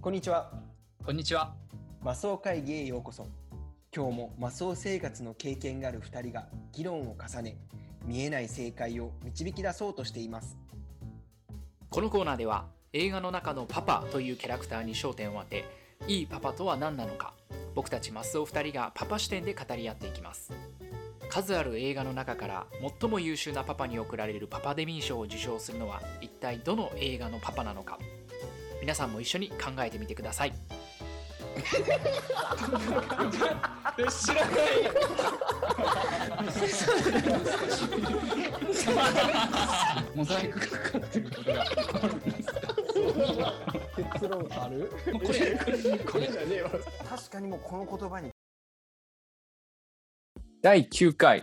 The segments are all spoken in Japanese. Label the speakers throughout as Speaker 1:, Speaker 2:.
Speaker 1: こんにちは。
Speaker 2: こんにちは。
Speaker 1: マスオ会議へようこそ。今日もマスオ生活の経験がある2人が議論を重ね、見えない正解を導き出そうとしています。
Speaker 2: このコーナーでは映画の中のパパというキャラクターに焦点を当て、いいパパとは何なのか、僕たちマスオ2人がパパ視点で語り合っていきます。数ある映画の中から最も優秀なパパに贈られるパパデミー賞を受賞するのは一体どの映画のパパなのか。皆さんも一緒に考えてみてください。知らない。モザイクかかってる。ことがあるんですか
Speaker 1: 結論ある？
Speaker 2: これ
Speaker 1: これじゃねえわ確かにもうこの言葉に
Speaker 3: 第9回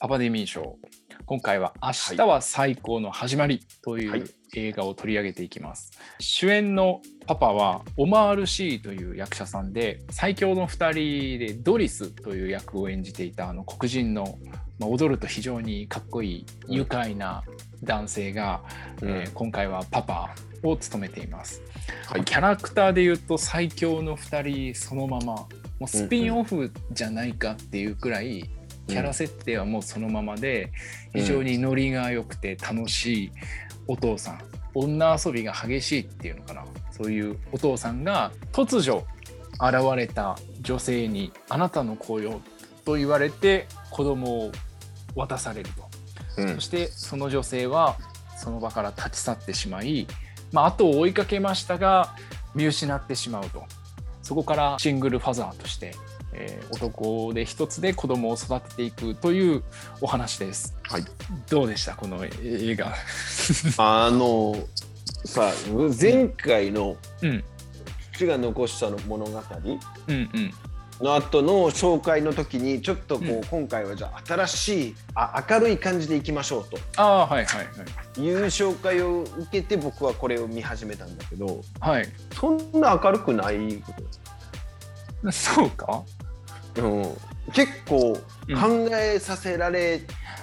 Speaker 3: パパデミー賞。今回は「明日は最高の始まり」という映画を取り上げていきます、はい、主演のパパはオマール・シーという役者さんで最強の2人でドリスという役を演じていたあの黒人の、まあ、踊ると非常にかっこいい愉快な男性が、うん、えー、今回はパパを務めています、はい、キャラクターで言うと最強の2人そのままもうスピンオフじゃないかっていうくらいキャラ設定はもうそのままで、非常にノリが良くて楽しいお父さん。女遊びが激しいっていうのかな。そういうお父さんが突如現れた女性に「あなたの子よ」と言われて子供を渡されると、うん、そしてその女性はその場から立ち去ってしまい、まあ、後を追いかけましたが見失ってしまうと。そこからシングルファザーとしてえー、男で一つで子供を育てていくというお話です。
Speaker 4: はい、
Speaker 3: どうでしたこの映画？
Speaker 4: あのさ前回の父が残したの物語、うんうん。の後の紹介の時にちょっとこう、うん、今回はじゃあ新しいあ明るい感じでいきましょうと。
Speaker 3: あ、はいはいはい、
Speaker 4: い。う紹介を受けて僕はこれを見始めたんだけど、
Speaker 3: はい、
Speaker 4: そんな明るくない
Speaker 3: そうか？
Speaker 4: うん、結構考えさせられ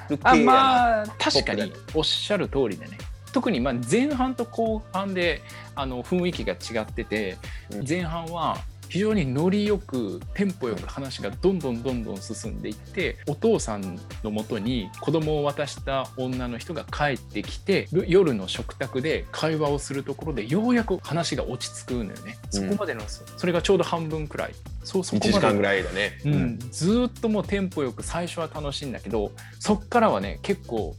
Speaker 4: る
Speaker 3: 系、うん、まあ確かにおっしゃる通りでね。特にまあ前半と後半であの雰囲気が違ってて、前半は非常にノリよくテンポよく話がどんどんどんどん進んでいってお父さんのもとに子供を渡した女の人が帰ってきて夜の食卓で会話をするところでようやく話が落ち着くのよね、そこまでのそれがちょうど半分くらい。
Speaker 4: そうそこまで。1時間ぐらいだね、
Speaker 3: うん、ずっともうテンポよく最初は楽しいんだけどそっからはね結構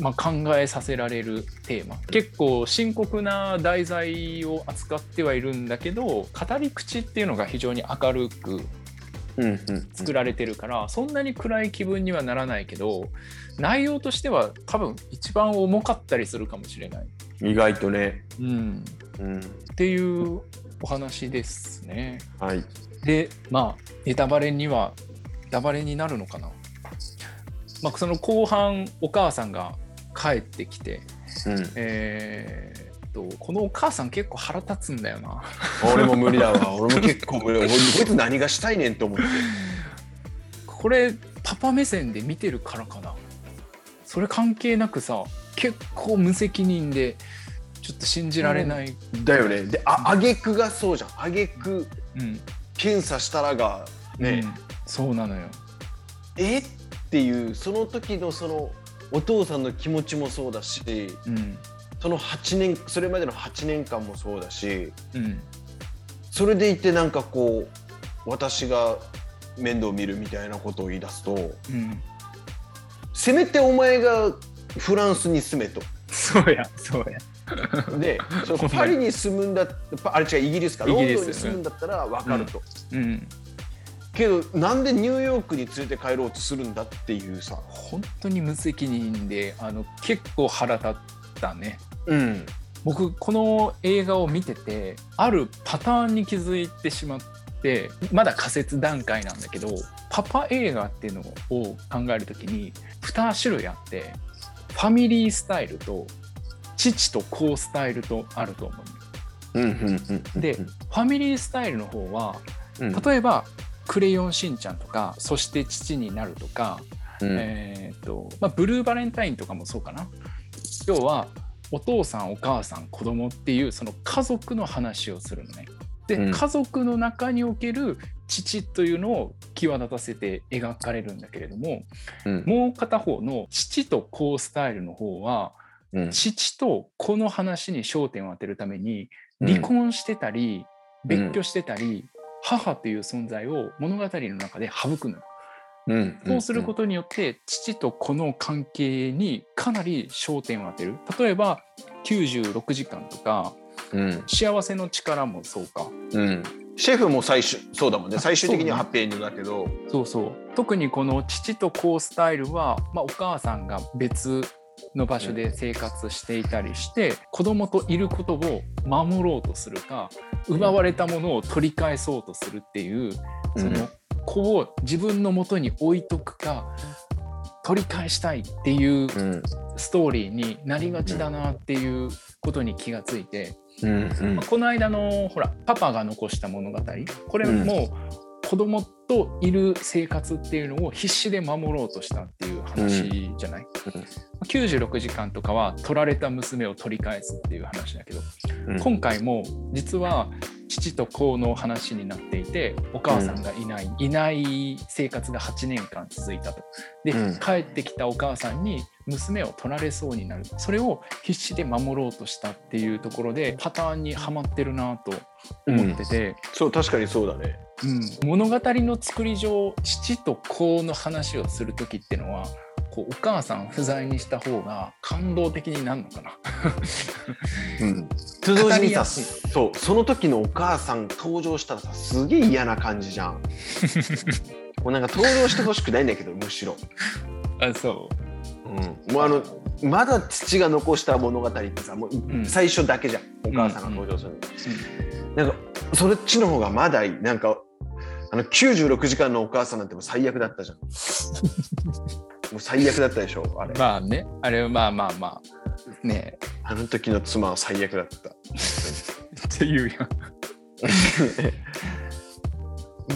Speaker 3: まあ、考えさせられるテーマ。結構深刻な題材を扱ってはいるんだけど語り口っていうのが非常に明るく作られてるから、そんなに暗い気分にはならないけど内容としては多分一番重かったりするかもしれない。
Speaker 4: 意外とね、
Speaker 3: うん、うん、っていうお話ですね。
Speaker 4: はい。
Speaker 3: でまあネタバレにはネタバレになるのかな。まあ、その後半お母さんが帰ってきて、うん、えー、とこのお母さん結構腹立つんだよな。
Speaker 4: 俺も無理だわ。俺も結構無理こいつ何がしたいねんと思って。
Speaker 3: これパパ目線で見てるからかな。それ関係なくさ結構無責任でちょっと信じられない、
Speaker 4: うん、だよね。であげくがそうじゃん。あげく、うん、検査したらがね、うん、
Speaker 3: そうなのよ。
Speaker 4: え？っていうその時のそのお父さんの気持ちもそうだし、うん、その8年それまでの8年間もそうだし、うん、それでいてなんかこう私が面倒見るみたいなことを言い出すと、うん、せめてお前がフランスに住めと。
Speaker 3: そうやそうや。
Speaker 4: でその パリに住むんだあれ違うイギリスか。ロンドンに住むんだったら分かると。うんけどなんでニューヨークに連れて帰ろうとするんだっていうさ
Speaker 3: 本当に無責任であの結構腹立ったね。
Speaker 4: うん
Speaker 3: 僕この映画を見ててあるパターンに気づいてしまってまだ仮説段階なんだけどパパ映画っていうのを考える時に2種類あってファミリースタイルと父と子スタイルとあると思う。でファミリースタイルの方は例えばクレヨンしんちゃんとか、そして父になるとか、うん、えーとまあ、ブルーバレンタインとかもそうかな。要はお父さんお母さん子供っていうその家族の話をするのね。で、うん、家族の中における父というのを際立たせて描かれるんだけれども、うん、もう片方の父と子スタイルの方は、うん、父と子の話に焦点を当てるために離婚してたり、別居してたり、母という存在を物語の中で省くの。よ。うん、そうすることによって父と子の関係にかなり焦点を当てる。例えば96時間とか、うん、幸せの力もそうか、
Speaker 4: うん、シェフも最終そうだもんね。最終的にはハッピーエンドだけど。
Speaker 3: そうそう。特にこの父と子スタイルは、まあ、お母さんが別の場所で生活していたりして、うん、子供といることを守ろうとするか奪われたものを取り返そうとするっていう、その子を自分のもとに置いとくか取り返したいっていうストーリーになりがちだなっていうことに気がついて、うん。うん。まあ、この間のほらパパが残した物語これも子供といる生活っていうのを必死で守ろうとしたっていう話じゃない、うん、96時間とかは取られた娘を取り返すっていう話だけど、うん、今回も実は父と子の話になっていてお母さんがいない、うん、いない生活が8年間続いたと。で、うん、帰ってきたお母さんに娘を取られそうになるそれを必死で守ろうとしたっていうところでパターンにはまってるなと思ってて、うん、
Speaker 4: そう確かにそうだね、
Speaker 3: うん、物語の作り上父と子の話をする時っていうのはこうお母さん不在にした方が感動的になるのかな。
Speaker 4: うん、と同時にさそうその時のお母さん登場したらさすげえ嫌な感じじゃん。もうなんか登場してほしくないんだけどむしろ。
Speaker 3: あそ
Speaker 4: う。うん、もうあのまだ父が残した物語ってさもう最初だけじゃん、うん、お母さんが登場するの、うんうん、なんかそっちの方がまだいいなんかあの96時間のお母さんなんても最悪だったじゃん。もう最悪だったでしょあれ。
Speaker 3: まあね、あれはまあまあまあ。ね
Speaker 4: あの時の妻は最悪だった。
Speaker 3: っていうや
Speaker 4: ん。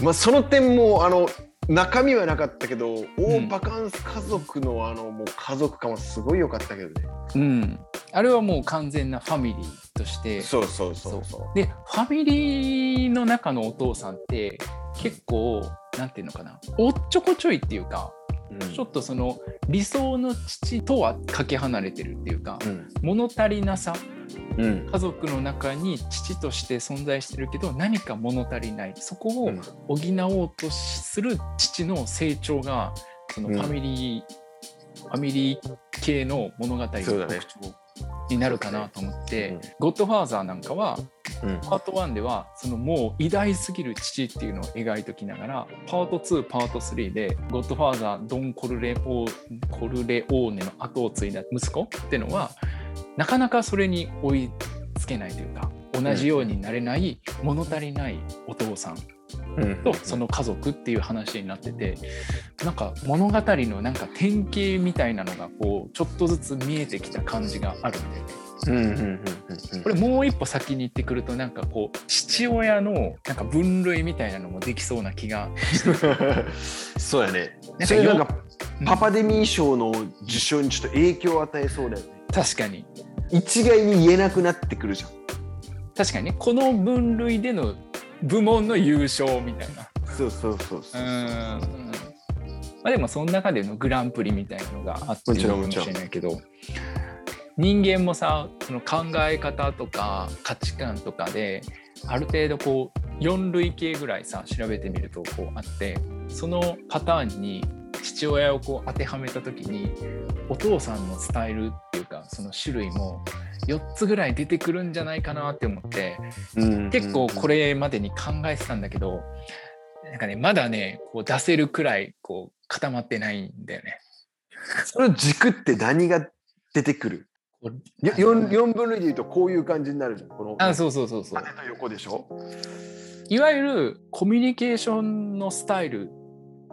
Speaker 4: まあその点もあの中身はなかったけど、大バカンス家族のあのもう家族感はすごい良かったけどね。
Speaker 3: うん。あれはもう完全なファミリーとして。
Speaker 4: そうそうそう
Speaker 3: そうで、ファミリーの中のお父さんって結構、なんていうのかな、おっちょこちょいっていうか、ちょっとその理想の父とはかけ離れてるっていうか、うん、物足りなさ、うん、家族の中に父として存在してるけど何か物足りない。そこを補おうとする父の成長がそのファミリー、ファミリー系の物語の特徴になるかなと思って、ゴッドファーザーなんかは、うん、パート1ではそのもう偉大すぎる父っていうのを描いときながらパート2パート3でゴッドファーザードン・コルレオコルレオーネの後を継いだ息子っていうのはなかなかそれに追いつけないというか同じようになれない物足りないお父さんとその家族っていう話になっててなんか物語のなんか典型みたいなのがこうちょっとずつ見えてきた感じがあるんだよね。これもう一歩先に行ってくるとなんかこう父親のなんか分類みたいなのもできそうな気が。
Speaker 4: そうやね。なんかなんかパパデミー賞の受賞にちょっと影響を与えそうだよね。
Speaker 3: 確かに。
Speaker 4: 一概に言えなくなってくるじゃん。
Speaker 3: 確かにね。この分類での部門の優勝みたいな。
Speaker 4: そうそうそうそうま
Speaker 3: あ、でもその中でのグランプリみたいなのがあってるかもしれないけど人間もさその考え方とか価値観とかである程度こう4類型ぐらいさ調べてみるとこうあってそのパターンに父親をこう当てはめた時にお父さんのスタイルっていうかその種類も4つぐらい出てくるんじゃないかなって思って、結構これまでに考えてたんだけどなんかねまだねこう出せるくらいこう固まってないんだよね。
Speaker 4: その軸って何が出てくる？4, 4分類でいうとこういう感じになるじゃん。この
Speaker 3: あそうそうそうそう。
Speaker 4: 縦と横でしょ？
Speaker 3: いわゆるコミュニケーションのスタイル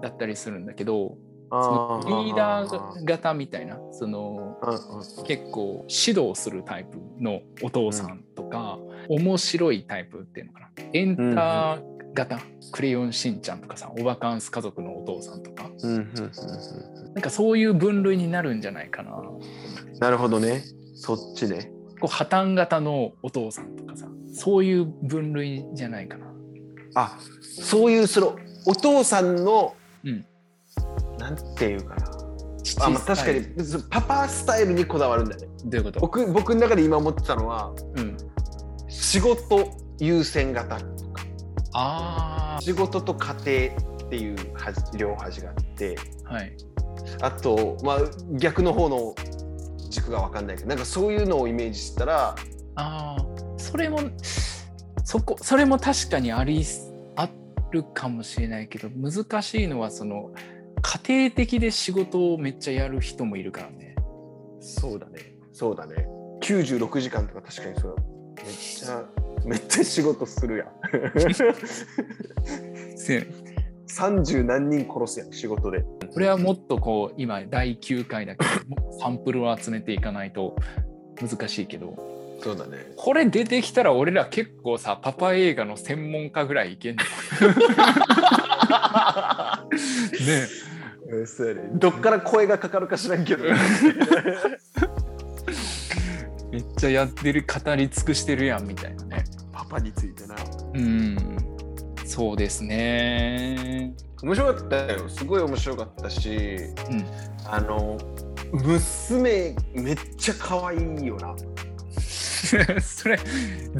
Speaker 3: だったりするんだけどそのリーダー型みたいなその結構指導するタイプのお父さんとか、面白いタイプっていうのかな。エンター型クレヨンしんちゃんとかさおバカンス家族のお父さんとか、うんうんうんうん、なんかそういう分類になるんじゃないかな。
Speaker 4: なるほどね。そっちね。
Speaker 3: こう破綻型のお父さんとかさそういう分類じゃないかな。
Speaker 4: あそういうそのお父さんの、うん、なんていうかな。あまあ、確かにパパスタイルにこだわるんだよね。
Speaker 3: どういうこと？
Speaker 4: 僕僕の中で今思ってたのは、うん、仕事優先型とか。あ仕事と家庭っていう両端があって、はい、あと、まあ、逆の方の軸が分かんないけどなんかそういうのをイメージしたら
Speaker 3: あそれもそこそれも確かにありあるかもしれないけど難しいのはその家庭的で仕事をめっちゃやる人もいるからね。
Speaker 4: そうだね。そうだね。96時間とか確かにそうだめっちゃめっちゃ仕事するやん。30何人殺すやん仕事で。
Speaker 3: これはもっとこう今第9回だけどサンプルを集めていかないと難しいけど
Speaker 4: そうだね。
Speaker 3: これ出てきたら俺ら結構さパパ映画の専門家ぐらいいけんの
Speaker 4: ね。ね。どっから声がかかるか知らんけど。
Speaker 3: めっちゃやってる語り尽くしてるやんみたいなね。
Speaker 4: パパについてな。
Speaker 3: うん。そうですね。
Speaker 4: 面白かったよ。すごい面白かったし、うん、あの娘めっちゃ可愛いよな
Speaker 3: それ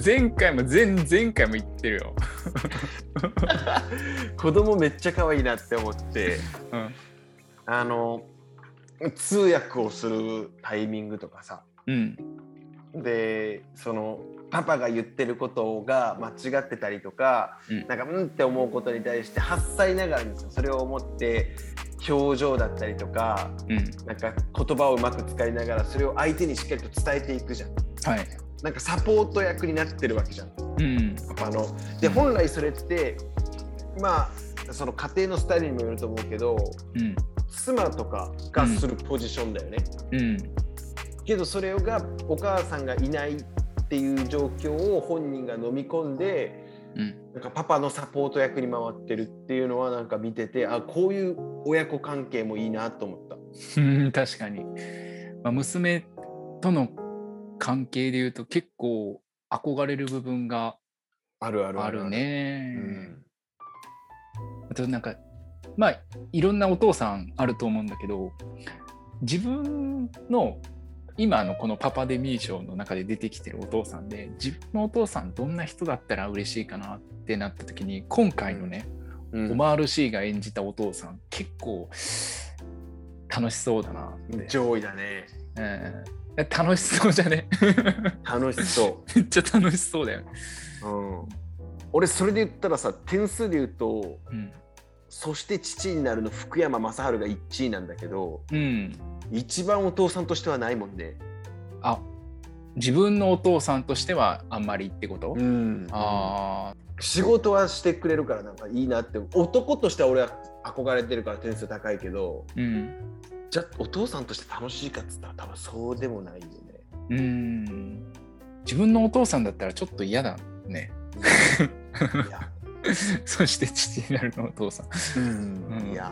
Speaker 3: 前回も前前回も言ってるよ。
Speaker 4: 子供めっちゃ可愛いなって思って、うん、あの通訳をするタイミングとかさ、うん、でそのパパが言ってることが間違ってたりとか、うん、なんかうんって思うことに対して8歳ながらにそれを思って表情だったりとか、うん、なんか言葉をうまく使いながらそれを相手にしっかりと伝えていくじゃん。はい、なんかサポート役になってるわけじゃん。うん、パパので本来それってまあその家庭のスタイルにもよると思うけど、うん、妻とかがするポジションだよね。うん。けどそれがお母さんがいないっていう状況を本人が飲み込んで、うん、なんかパパのサポート役に回ってるっていうのはなんか見ててあこういう親子関係もいいなと思った。
Speaker 3: 確かに、まあ、娘との関係でいうと結構憧れる部分があるあるあるね。うん、あとなんかまあいろんなお父さんあると思うんだけど自分の今のこのパパデミー賞の中で出てきてるお父さんで自分のお父さんどんな人だったら嬉しいかなってなった時に今回のね、うん、オマール・シーが演じたお父さん結構楽しそうだな
Speaker 4: 上位だね、
Speaker 3: うん、楽しそうじゃね？
Speaker 4: 楽しそ
Speaker 3: う。めっちゃ楽しそうだよ、
Speaker 4: うん、俺それで言ったらさ点数で言うと、うん、そして父になるの福山雅治が1位なんだけど、うん、一番お父さんとしてはないもんね。
Speaker 3: あ自分のお父さんとしてはあんまりってこと、うん、
Speaker 4: あ仕事はしてくれるからなんかいいなって。男としては俺は憧れてるから点数高いけど、うん、じゃあお父さんとして楽しいかっつったら多分そうでもないよね。うん
Speaker 3: 自分のお父さんだったらちょっと嫌だね。いや そして父になるのお父さん。うん、
Speaker 4: うん、いや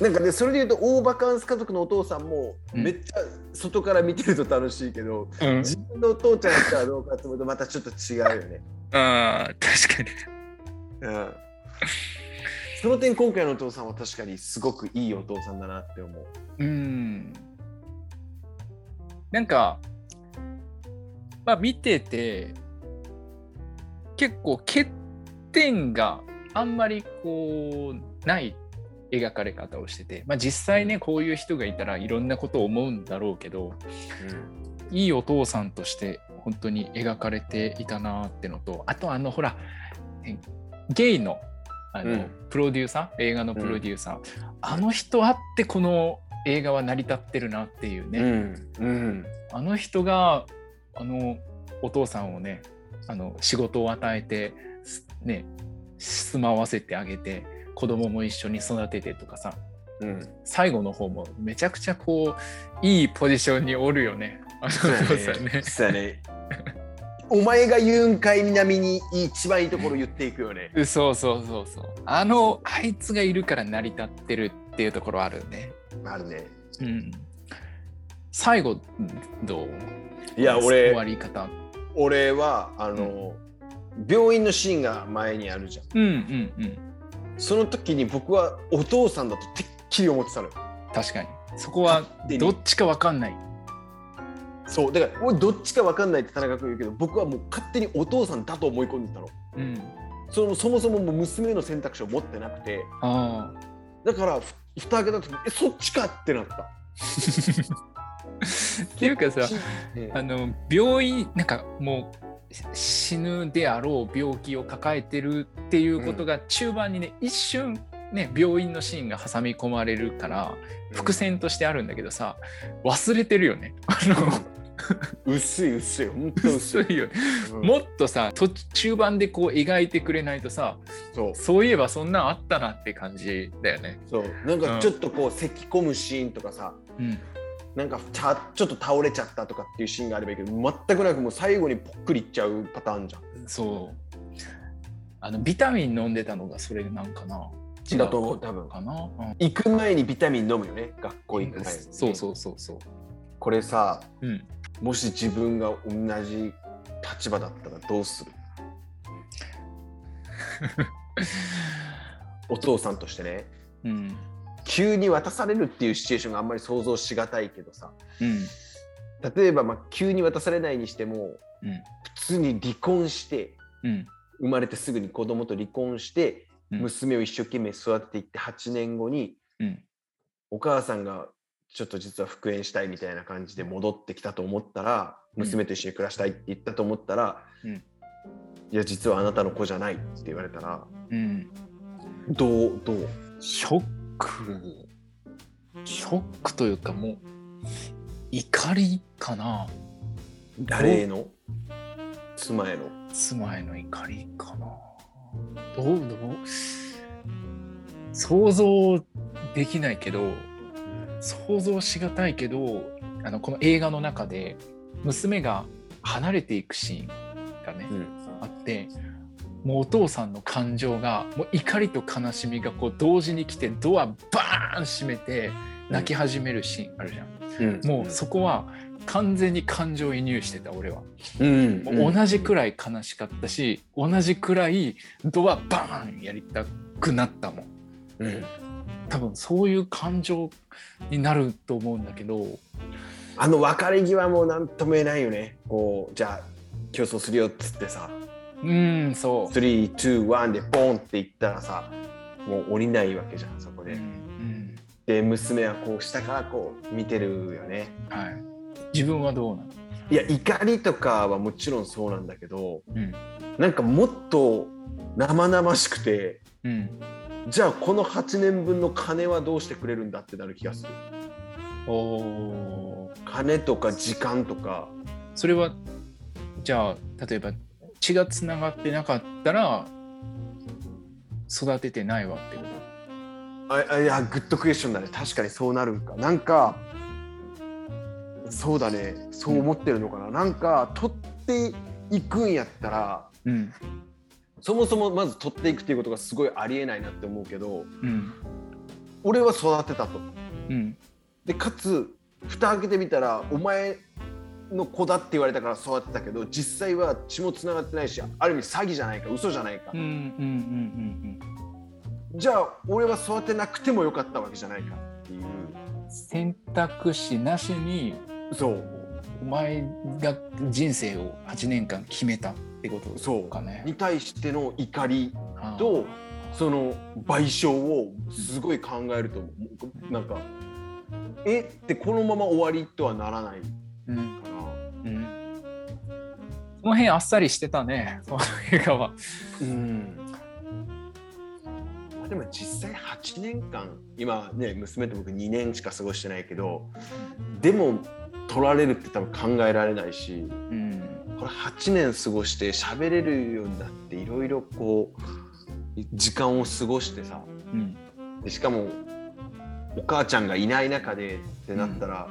Speaker 4: なんかねそれで言うと大バカンス家族のお父さんもめっちゃ外から見てると楽しいけど、うん、自分のお父ちゃんやったらどうかって思うとまたちょっと違うよね。
Speaker 3: ああ確かに。
Speaker 4: うん。その点今回のお父さんは確かにすごくいいお父さんだなって思う。うん。
Speaker 3: なんかまあ見てて結構欠点があんまりこうない描かれ方をしてて、まあ、実際ねこういう人がいたらいろんなことを思うんだろうけど、うん、いいお父さんとして本当に描かれていたなってのとあとあのほらゲイのあの、うん、プロデューサー？映画のプロデューサー、うん、あの人あってこの映画は成り立ってるなっていうね、うん。あの人があのお父さんをねあの仕事を与えてね住まわせてあげて子供も一緒に育ててとかさ、うん、最後の方もめちゃくちゃこういいポジションにおるよね。あの
Speaker 4: ね。そうねお前が言うんかい南に一番いいところ言っていくよね。
Speaker 3: そうそうそうそう。あのあいつがいるから成り立ってるっていうところあるね。
Speaker 4: あるね。
Speaker 3: うん。最後どう？
Speaker 4: いや俺
Speaker 3: 終わり方。
Speaker 4: 俺はあの、うん、病院のシーンが前にあるじゃん。
Speaker 3: うんうんうん。
Speaker 4: その時に僕はお父さんだとてっきり思ってたのよ。
Speaker 3: 確かに。そこはどっちか分かんない。
Speaker 4: そうだから俺どっちか分かんないって田中君言うけど僕はもう勝手にお父さんだと思い込んでたの。うん、そのそもそもも娘の選択肢を持ってなくてあだから蓋開けた時えそっちかってなった。
Speaker 3: っていうかさ、あの病院なんかもう死ぬであろう病気を抱えてるっていうことが中盤にね、一瞬ね病院のシーンが挟み込まれるから伏線としてあるんだけどさ忘れてるよね。あの
Speaker 4: 薄い薄い本当
Speaker 3: 薄い。よ、うん、もっとさ途中盤でこう描いてくれないとさそう。そういえばそんなんあったなって感じだよね。
Speaker 4: そう。なんかちょっとこう、咳込むシーンとかさ、うん、なんかちゃちょっと倒れちゃったとかっていうシーンがあればいいけど全くなくもう最後にぽっくりいっちゃうパターンじゃん。
Speaker 3: そう。あのビタミン飲んでたのがそれなんかな。
Speaker 4: だと思う多分。かな、うん、行く前にビタミン飲むよね学校行く前に、ね、
Speaker 3: そうそうそうそう。
Speaker 4: これさ、うん、もし自分が同じ立場だったらどうする？お父さんとしてね、うん、急に渡されるっていうシチュエーションがあんまり想像しがたいけどさ、うん、例えばまあ急に渡されないにしても、うん、普通に離婚して、うん、生まれてすぐに子供と離婚して、娘を一生懸命育てていって8年後に、お母さんがちょっと実は復縁したいみたいな感じで戻ってきたと思ったら、娘と一緒に暮らしたいって言ったと思ったら、いや実はあなたの子じゃないって言われたら、どうどう？
Speaker 3: ショック。ショックというかもう怒りかな。
Speaker 4: 誰への？妻への。
Speaker 3: 妻への怒りかな。どうどう？想像できないけど想像しがたいけどあのこの映画の中で娘が離れていくシーンがね、うん、あってもうお父さんの感情がもう怒りと悲しみがこう同時に来てドアバーン閉めて泣き始めるシーンあるじゃん、うん、もうそこは完全に感情移入してた俺は、うん、同じくらい悲しかったし同じくらいドアバーンやりたくなったもん、うん、多分そういう感情になると思うんだけど。
Speaker 4: あの別れ際も何とも言えないよね。こうじゃあ競争するよっつってさ。
Speaker 3: うんそう。
Speaker 4: 321でボンって言ったらさもう降りないわけじゃんそこで、うんうん、で娘はこう下からこう見てるよね。
Speaker 3: はい。自分はどうなの？
Speaker 4: いや怒りとかはもちろんそうなんだけど、うん、なんかもっと生々しくて、うん、じゃあこの8年分の金はどうしてくれるんだってなる気がする。お金とか時間とか。
Speaker 3: それはじゃあ例えば血がつながってなかったら育ててないわってこ
Speaker 4: と？あいやグッドクエスチョンだね。確かにそうなるんか。なんかそうだね。そう思ってるのかな、うん、なんか取っていくんやったら、うん、そもそもまず取っていくっていうことがすごいありえないなって思うけど、うん、俺は育てたと。うん、でかつ蓋開けてみたらお前の子だって言われたから育てたけど実際は血もつながってないしある意味詐欺じゃないか嘘じゃないか、じゃあ俺は育てなくてもよかったわけじゃないかっていう。
Speaker 3: 選択肢なしにそう。お前が人生を8年間決めたってことかね
Speaker 4: に対しての怒りとその賠償をすごい考えると、う。ん、なんかえ？ってこのまま終わりとはならない。うん。うん、
Speaker 3: その辺あっさりしてたね、その映画は。うん。
Speaker 4: でも実際8年間今ね娘と僕2年しか過ごしてないけどでも取られるって多分考えられないし、うん、これ8年過ごして喋れるようになっていろいろこう時間を過ごしてさ、うん、でしかもお母ちゃんがいない中でってなったら、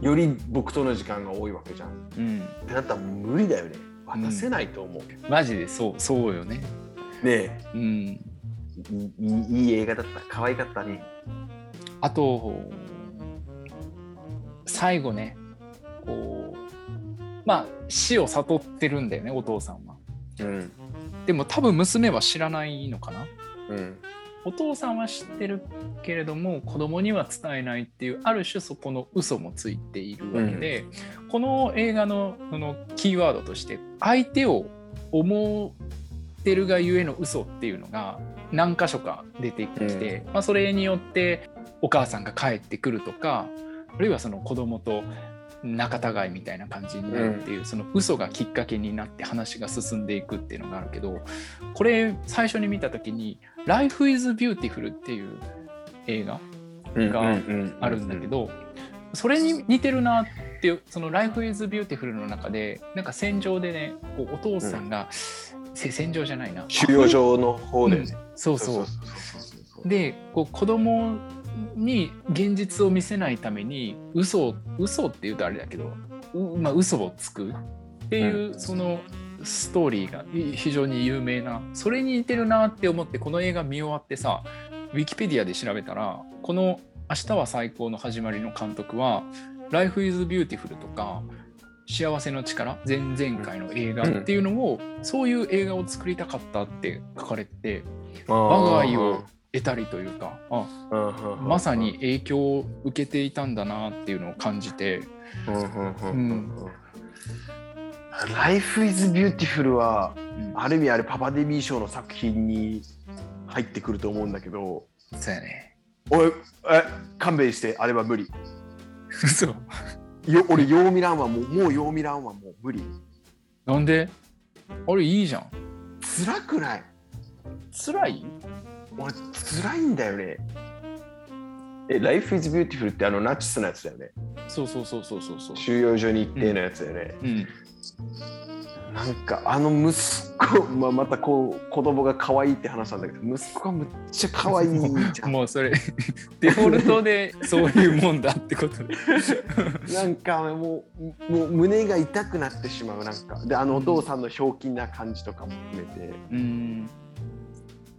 Speaker 4: より僕との時間が多いわけじゃん。うん、ってなったら無理だよね。渡せないと思う、
Speaker 3: うん、マジでそうそうよね。
Speaker 4: ね
Speaker 3: うん。
Speaker 4: いいいい映画だった。可愛かったね。
Speaker 3: あと最後ねこうまあ死を悟ってるんだよねお父さんは、
Speaker 4: うん、
Speaker 3: でも多分娘は知らないのかな、
Speaker 4: うん、
Speaker 3: お父さんは知ってるけれども子供には伝えないっていうある種そこの嘘もついているわけで、うん、この映画のそのキーワードとして相手を思ってるがゆえの嘘っていうのが何箇所か出てきて、うん、まあ、それによってお母さんが帰ってくるとかあるいはその子供と仲違いみたいな感じになるっていう、うん、その嘘がきっかけになって話が進んでいくっていうのがあるけどこれ最初に見た時に「Life is Beautiful」っていう映画があるんだけどそれに似てるなっていうその「Life is Beautiful」の中でなんか戦場でねこうお父さんが、うん、戦場じゃないな。
Speaker 4: 収容所の方でね、うん、
Speaker 3: そうそう。でこう子供に現実を見せないために嘘嘘っていうとあれだけどう、まあ、嘘をつく。っていう、そのストーリーが非常に有名なそれに似てるなって思ってこの映画見終わってさウィキペディアで調べたらこの「明日は最高の始まり」の監督は「Life is Beautiful」とか「幸せの力」前々回の映画っていうのを、そういう映画を作りたかったって書かれて我が愛を得たりというかあ、まさに影響を受けていたんだなっていうのを感じて。
Speaker 4: Life is Beautiful は、うん、ある意味あれパパデミー賞の作品に入ってくると思うんだけど。
Speaker 3: そうやね。
Speaker 4: おいえ勘弁してあれは無理。
Speaker 3: 嘘。
Speaker 4: よ俺ヨーミランはもうもうヨーミランはもう無理。
Speaker 3: なんで？あれいいじゃん。
Speaker 4: 辛くない。
Speaker 3: 辛い？
Speaker 4: 俺辛いんだよね。え、Life is Beautiful ってあのナチスのやつだよね。
Speaker 3: そうそうそうそうそう。
Speaker 4: 収容所に行ってのやつだよね。
Speaker 3: うん、うん
Speaker 4: なんかあの息子、まあ、またこう子供が可愛いって話なんだけど息子がむっちゃ可愛いじゃん。
Speaker 3: もうそれ デフォルトでそういうもんだってことで
Speaker 4: なんかもうもう胸が痛くなってしまうなんか。であのお父さんのひょうきんな感じとかも含めて。
Speaker 3: うん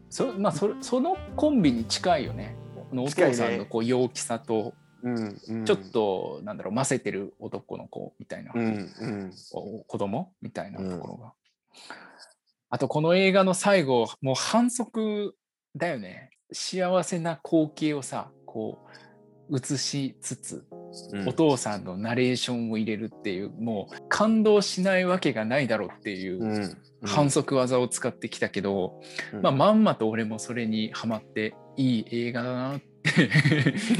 Speaker 3: そ,、まあ、そそのコンビに近いよね。お父さんのこう陽気さと
Speaker 4: うんうん、
Speaker 3: ちょっとなんだろうませてる男の子みたいな、
Speaker 4: うんうん、
Speaker 3: 子供みたいなところが、うん、あとこの映画の最後もう反則だよね。幸せな光景をさこう映しつつ、うん、お父さんのナレーションを入れるっていうもう感動しないわけがないだろうっていう反則技を使ってきたけど、まあ、まんまと俺もそれにはまっていい映画だなって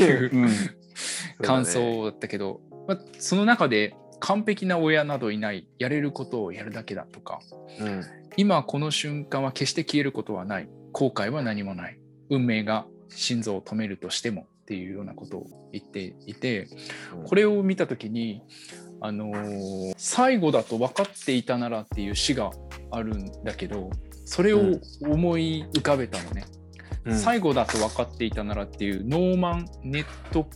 Speaker 3: い う、感想だったけど、まあ、その中で完璧な親などいないやれることをやるだけだとか、
Speaker 4: うん、
Speaker 3: 今この瞬間は決して消えることはない後悔は何もない運命が心臓を止めるとしてもっていうようなことを言っていて、これを見た時にあのー、最後だと分かっていたならっていう詩があるんだけどそれを思い浮かべたのね、うん、最後だと分かっていたならっていうノーマン・ネット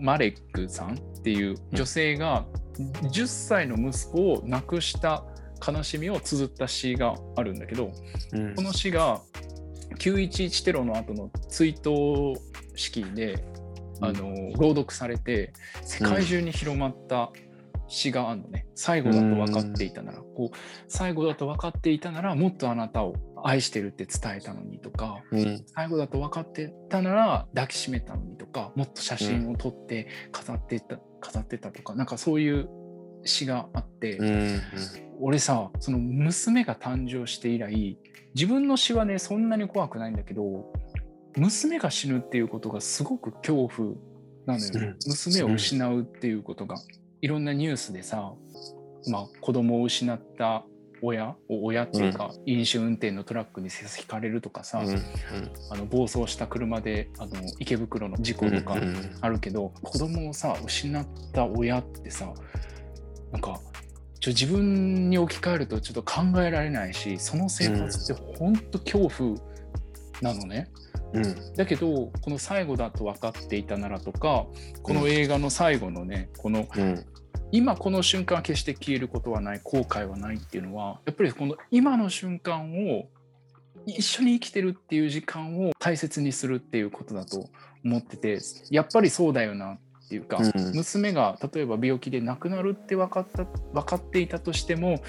Speaker 3: マレックさんっていう女性が10歳の息子を亡くした悲しみを綴った詩があるんだけど、うん、この詩が911テロの後の追悼式で、うん、あの朗読されて世界中に広まった詩があるのね。最後だと分かっていたなら、こう最後だと分かっていたならもっとあなたを愛してるって伝えたのにとか、
Speaker 4: うん、
Speaker 3: 最後だと分かってたなら抱きしめたのにとかもっと写真を撮って飾ってた、うん、飾ってたとかなんかそういう詩があって、
Speaker 4: うん、
Speaker 3: 俺さその娘が誕生して以来自分の詩はねそんなに怖くないんだけど娘が死ぬっていうことがすごく恐怖なのよ、娘を失うっていうことが、いろんなニュースでさ、まあ、子供を失った親親っていうか、飲酒運転のトラックに引かれるとかさ、うんあの暴走した車であの池袋の事故とかあるけど、うん。うん、子供をさ失った親ってさなんかちょ自分に置き換えるとちょっと考えられないしその生活って本当恐怖なのね。
Speaker 4: うん、
Speaker 3: だけどこの最後だと分かっていたならとかこの映画の最後のねこの今この瞬間は決して消えることはない後悔はないっていうのはやっぱりこの今の瞬間を一緒に生きてるっていう時間を大切にするっていうことだと思っててやっぱりそうだよなっていうか、うん、娘が例えば病気で亡くなるって分かった分かっていたとしても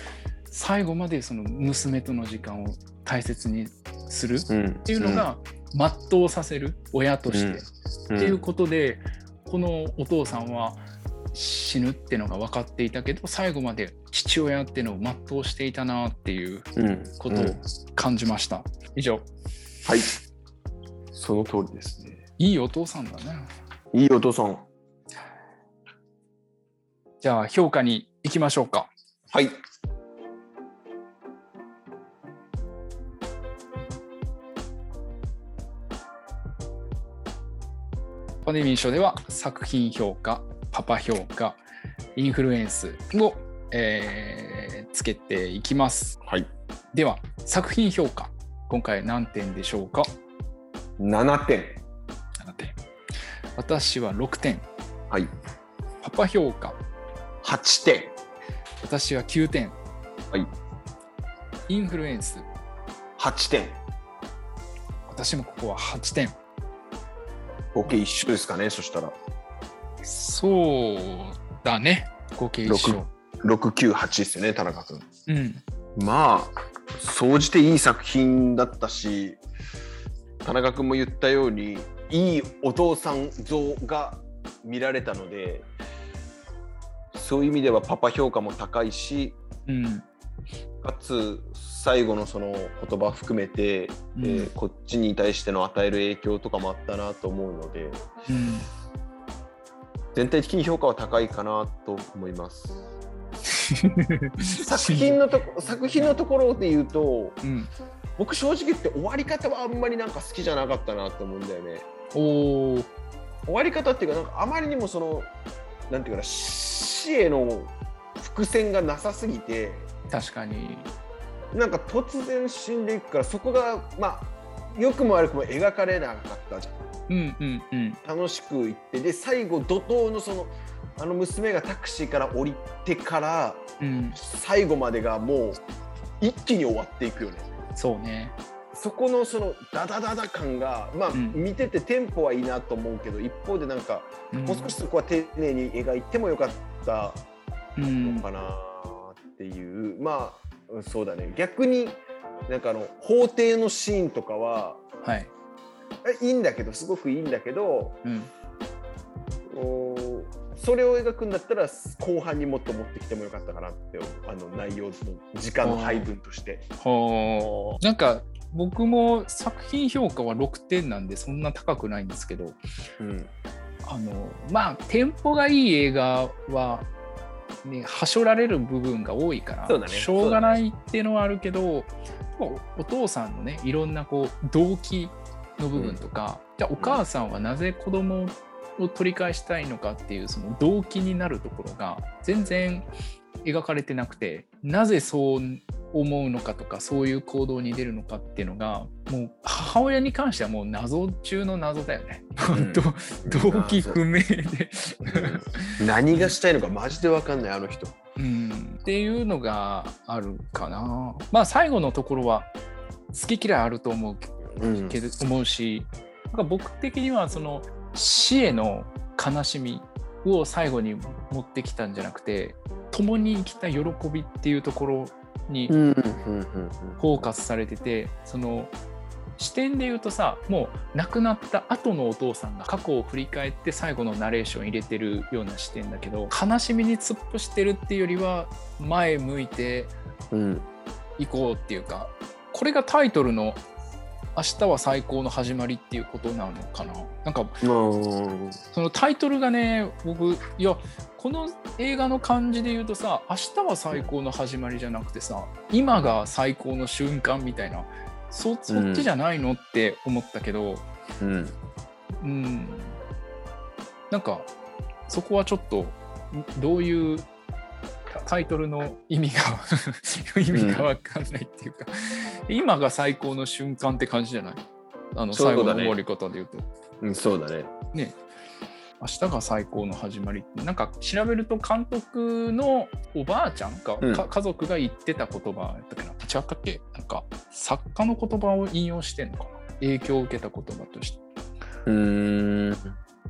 Speaker 3: 最後までその娘との時間を大切にするっていうのが全うさせる親として、っていうことでこのお父さんは死ぬってのが分かっていたけど最後まで父親っていうのを全うしていたなっていうことを感じました、以上。
Speaker 4: はい。その通りですね。
Speaker 3: いいお父さんだね。
Speaker 4: いいお父さん。
Speaker 3: じゃあ評価に行きましょうか。
Speaker 4: はい。
Speaker 3: パネミー賞では作品評価、パパ評価、インフルエンスを、えー、つけていきます。
Speaker 4: はい。
Speaker 3: では、作品評価、今回何点でしょうか
Speaker 4: ?7 点。
Speaker 3: 7点。私は6点。
Speaker 4: はい。
Speaker 3: パパ評価。
Speaker 4: 8点。
Speaker 3: 私は9点。
Speaker 4: はい。
Speaker 3: インフルエンス。
Speaker 4: 8点。
Speaker 3: 私もここは8点。
Speaker 4: 合計一緒ですかね、そしたら。
Speaker 3: そうだね、合計一緒。
Speaker 4: 6、9、8ですよね、田中君。
Speaker 3: うん。
Speaker 4: まあ、総じていい作品だったし、田中君も言ったように、いいお父さん像が見られたので、そういう意味ではパパ評価も高いし、
Speaker 3: うん、
Speaker 4: かつ最後のその言葉含めて、うん、えー、こっちに対しての与える影響とかもあったなと思うので、
Speaker 3: うん、
Speaker 4: 全体的に評価は高いかなと思います。作品のと作品のところで言うと、
Speaker 3: うん、
Speaker 4: 僕正直言って終わり方はあんまりなんか好きじゃなかったなと思うんだよね。
Speaker 3: お
Speaker 4: 終わり方っていうかなんかあまりにもそのなんていうかな死への伏線がなさすぎて
Speaker 3: 確かに
Speaker 4: なんか突然死んでいくからそこがまあ良くも悪くも描かれなかったじゃん。
Speaker 3: うんうんうん、
Speaker 4: 楽しく行ってで最後怒涛のそのあの娘がタクシーから降りてから、
Speaker 3: うん、
Speaker 4: 最後までがもう一気に終わっていくよね。
Speaker 3: そうね。
Speaker 4: そこのそのダダダダ感がまあ、うん、見ててテンポはいいなと思うけど一方でなんか、うん、もう少しそこは丁寧に描いてもよかったのかなっていう、まあそうだね。逆になんかあの法廷のシーンとかは、
Speaker 3: はい、
Speaker 4: いいんだけどすごくいいんだけど、
Speaker 3: うん、
Speaker 4: おそれを描くんだったら後半にもっと持ってきてもよかったかなってあの内容の時間の配分として。
Speaker 3: はなんか僕も作品評価は6点なんでそんな高くないんですけど、
Speaker 4: うん、
Speaker 3: あのまあテンポがいい映画はね、はしょられる部分が多いから、ね、しょうがないっていうのはあるけど、ね、お父さんのねいろんなこう動機の部分とか、うん、じゃあお母さんはなぜ子供を取り返したいのかっていうその動機になるところが全然描かれてなくてなぜそう思うのかとかそういう行動に出るのかっていうのがもう母親に関してはもう謎中の謎だよね。本当、うん、動機不明で
Speaker 4: 何がしたいのかマジで分かんないあの人。
Speaker 3: うん、っていうのがあるかな。まあ最後のところは好き嫌いあると思うけど、うん、思うしなんか僕的にはその死への悲しみを最後に持ってきたんじゃなくて共に生きた喜びっていうところにフォーカスされててその視点で言うとさもう亡くなった後のお父さんが過去を振り返って最後のナレーション入れてるような視点だけど悲しみに突っ伏してるっていうよりは前向いていこうっていうか、これがタイトルの「明日は最高の始まり」っていうことなのかな。なんかそのタイトルがね僕いやこの映画の感じで言うとさ明日は最高の始まりじゃなくてさ今が最高の瞬間みたいなそそっちじゃないの、って思ったけど、
Speaker 4: うん、
Speaker 3: うん、なんかそこはちょっとどういうタイトルの意味が 意味が分かんないっていうか、うん、今が最高の瞬間って感じじゃない？あの最後の終わり方で言うと。
Speaker 4: うん、そうだね。
Speaker 3: ね。明日が最高の始まりってなんか調べると監督のおばあちゃんかうん、か家族が言ってた言葉やったっけな？違ったっけ？なんか作家の言葉を引用してんのかな？影響を受けた言葉として。うん。っ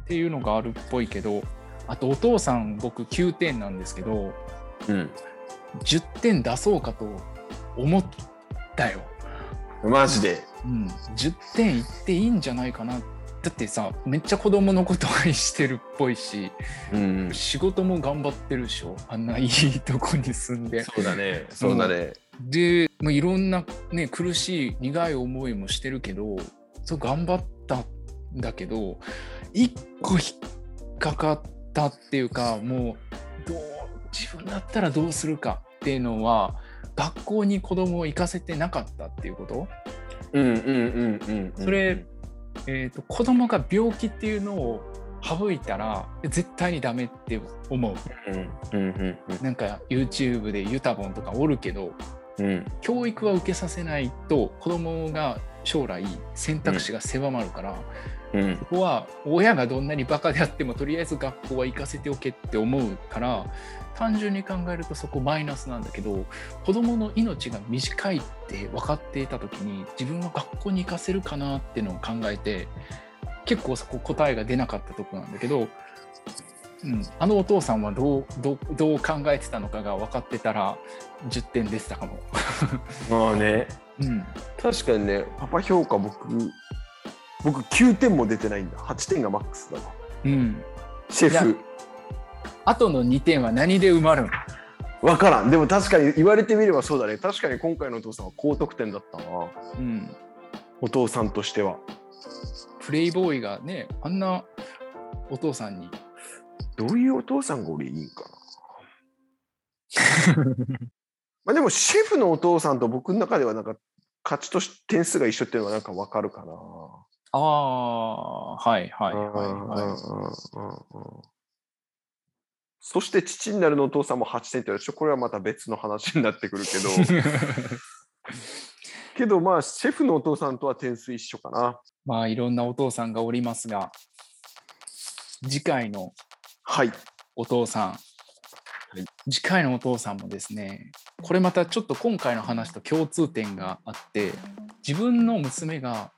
Speaker 3: ていうのがあるっぽいけどあとお父さん僕9点なんですけど、うん、10点出そうかと思ったよ。
Speaker 4: マジで、
Speaker 3: うん、10点いっていいんじゃないかな。っだってさめっちゃ子供のこと愛してるっぽいし、うん、仕事も頑張ってるでしょ。あんないいとこに住んで。
Speaker 4: そうだね。そうだね、
Speaker 3: で、まあ、いろんなね苦しい苦い思いもしてるけどそう頑張ったんだけど一個引っかかったっていうかもうどう自分だったらどうするかっていうのは学校に子供を行かせてなかったっていうこと？
Speaker 4: うんうんうんうん、
Speaker 3: うん、それえーと、子供が病気っていうのを省いたら絶対にダメって思う。なんか YouTube でユタボンとかおるけど、うん、教育は受けさせないと子供が将来選択肢が狭まるから、うん、そこは親がどんなにバカであってもとりあえず学校は行かせておけって思うから単純に考えるとそこマイナスなんだけど子どもの命が短いって分かっていた時に自分は学校に行かせるかなっていうのを考えて結構そこ答えが出なかったとこなんだけど、うん、あのお父さんはどうどどう考えてたのかが分かってたら10点でしたかも。
Speaker 4: まあね、うん、確かにねパパ評価僕僕9点も出てないんだ。8点がマックスだわ。うん、シェフ。
Speaker 3: あとの2点は何で埋まるん
Speaker 4: 分からん。でも確かに言われてみればそうだね。確かに今回のお父さんは高得点だったな、うん、お父さんとしては。
Speaker 3: プレイボーイがねあんなお父さんに。
Speaker 4: どういうお父さんが俺いいんかな？まあでもシェフのお父さんと僕の中ではなんか勝ちとし点数が一緒っていうのはなんか分かるかな。
Speaker 3: ああはいはいはいはい。
Speaker 4: そして父になるのお父さんも8点ってちょこれはまた別の話になってくるけど。けどまあシェフのお父さんとは点数一緒かな。
Speaker 3: まあいろんなお父さんがおりますが次回のお父さん、はい、次回のお父さんもですねこれまたちょっと今回の話と共通点があって自分の娘が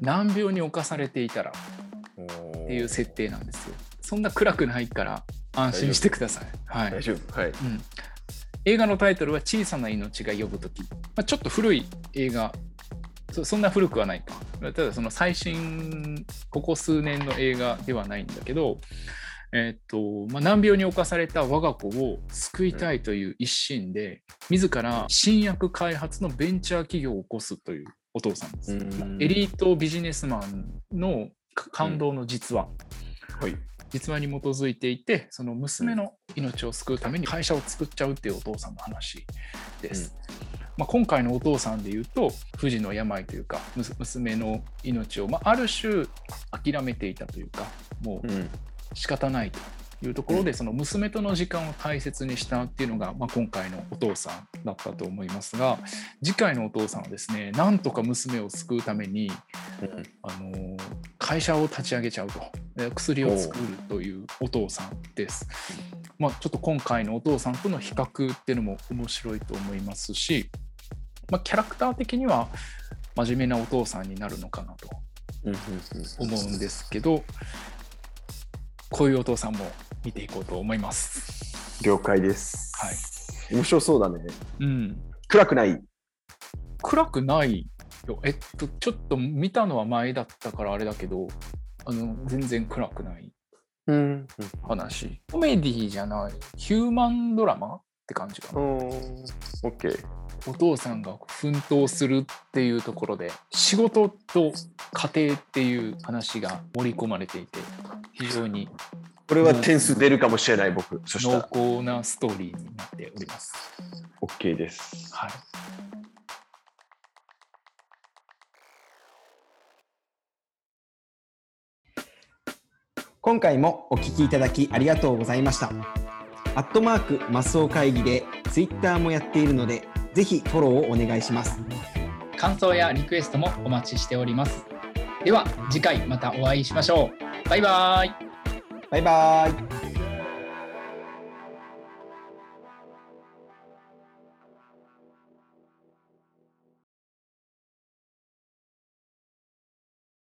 Speaker 3: 難病に侵されていたらっていう設定なんですよ。そんな暗くないから安心してください。はい、
Speaker 4: 大丈夫、はい、うん。
Speaker 3: 映画のタイトルは「小さな命が呼ぶ時」まあ、ちょっと古い映画。そそんな古くはないか。ただその最新ここ数年の映画ではないんだけど、えー、っとまあ、難病に侵された我が子を救いたいという一心で、自ら新薬開発のベンチャー企業を起こすというお父さんです。エリートビジネスマンの感動の実話。はい、実話に基づいていてその娘の命を救うために会社を作っちゃうっていうお父さんの話です。うん、まあ、今回のお父さんで言うと不治の病というか娘の命を、まあ、ある種諦めていたというかもう仕方ないというところで、その娘との時間を大切にしたっていうのが、まあ、今回のお父さんだったと思いますが次回のお父さんはですねなんとか娘を救うために、あの会社を立ち上げちゃうと。薬を作るというお父さんです。まあ、ちょっと今回のお父さんとの比較っていうのも面白いと思いますし、まあ、キャラクター的には真面目なお父さんになるのかなと思うんですけど、こういうお父さんも見ていこうと思います。
Speaker 4: 了解です。はい。面白そうだね。うん。暗くない？
Speaker 3: 暗くないよ。えっと、ちょっと見たのは前だったからあれだけど、あの、全然暗くない話。うん、コメディじゃない、ヒューマンドラマって感じかな。オ
Speaker 4: ッケー。
Speaker 3: お父さんが奮闘するっていうところで仕事と家庭っていう話が盛り込まれていて非常に
Speaker 4: これは点数出るかもしれない僕
Speaker 3: そした濃厚なストーリーになっております
Speaker 4: OK ですはい
Speaker 1: 今回もお聞きいただきありがとうございました。アットマークマスオ会議でツイッターもやっているので、ぜひフォローをお願いします。
Speaker 2: 感想やリクエストもお待ちしております。では次回またお会いしましょう。バイバイ。
Speaker 1: バイバイ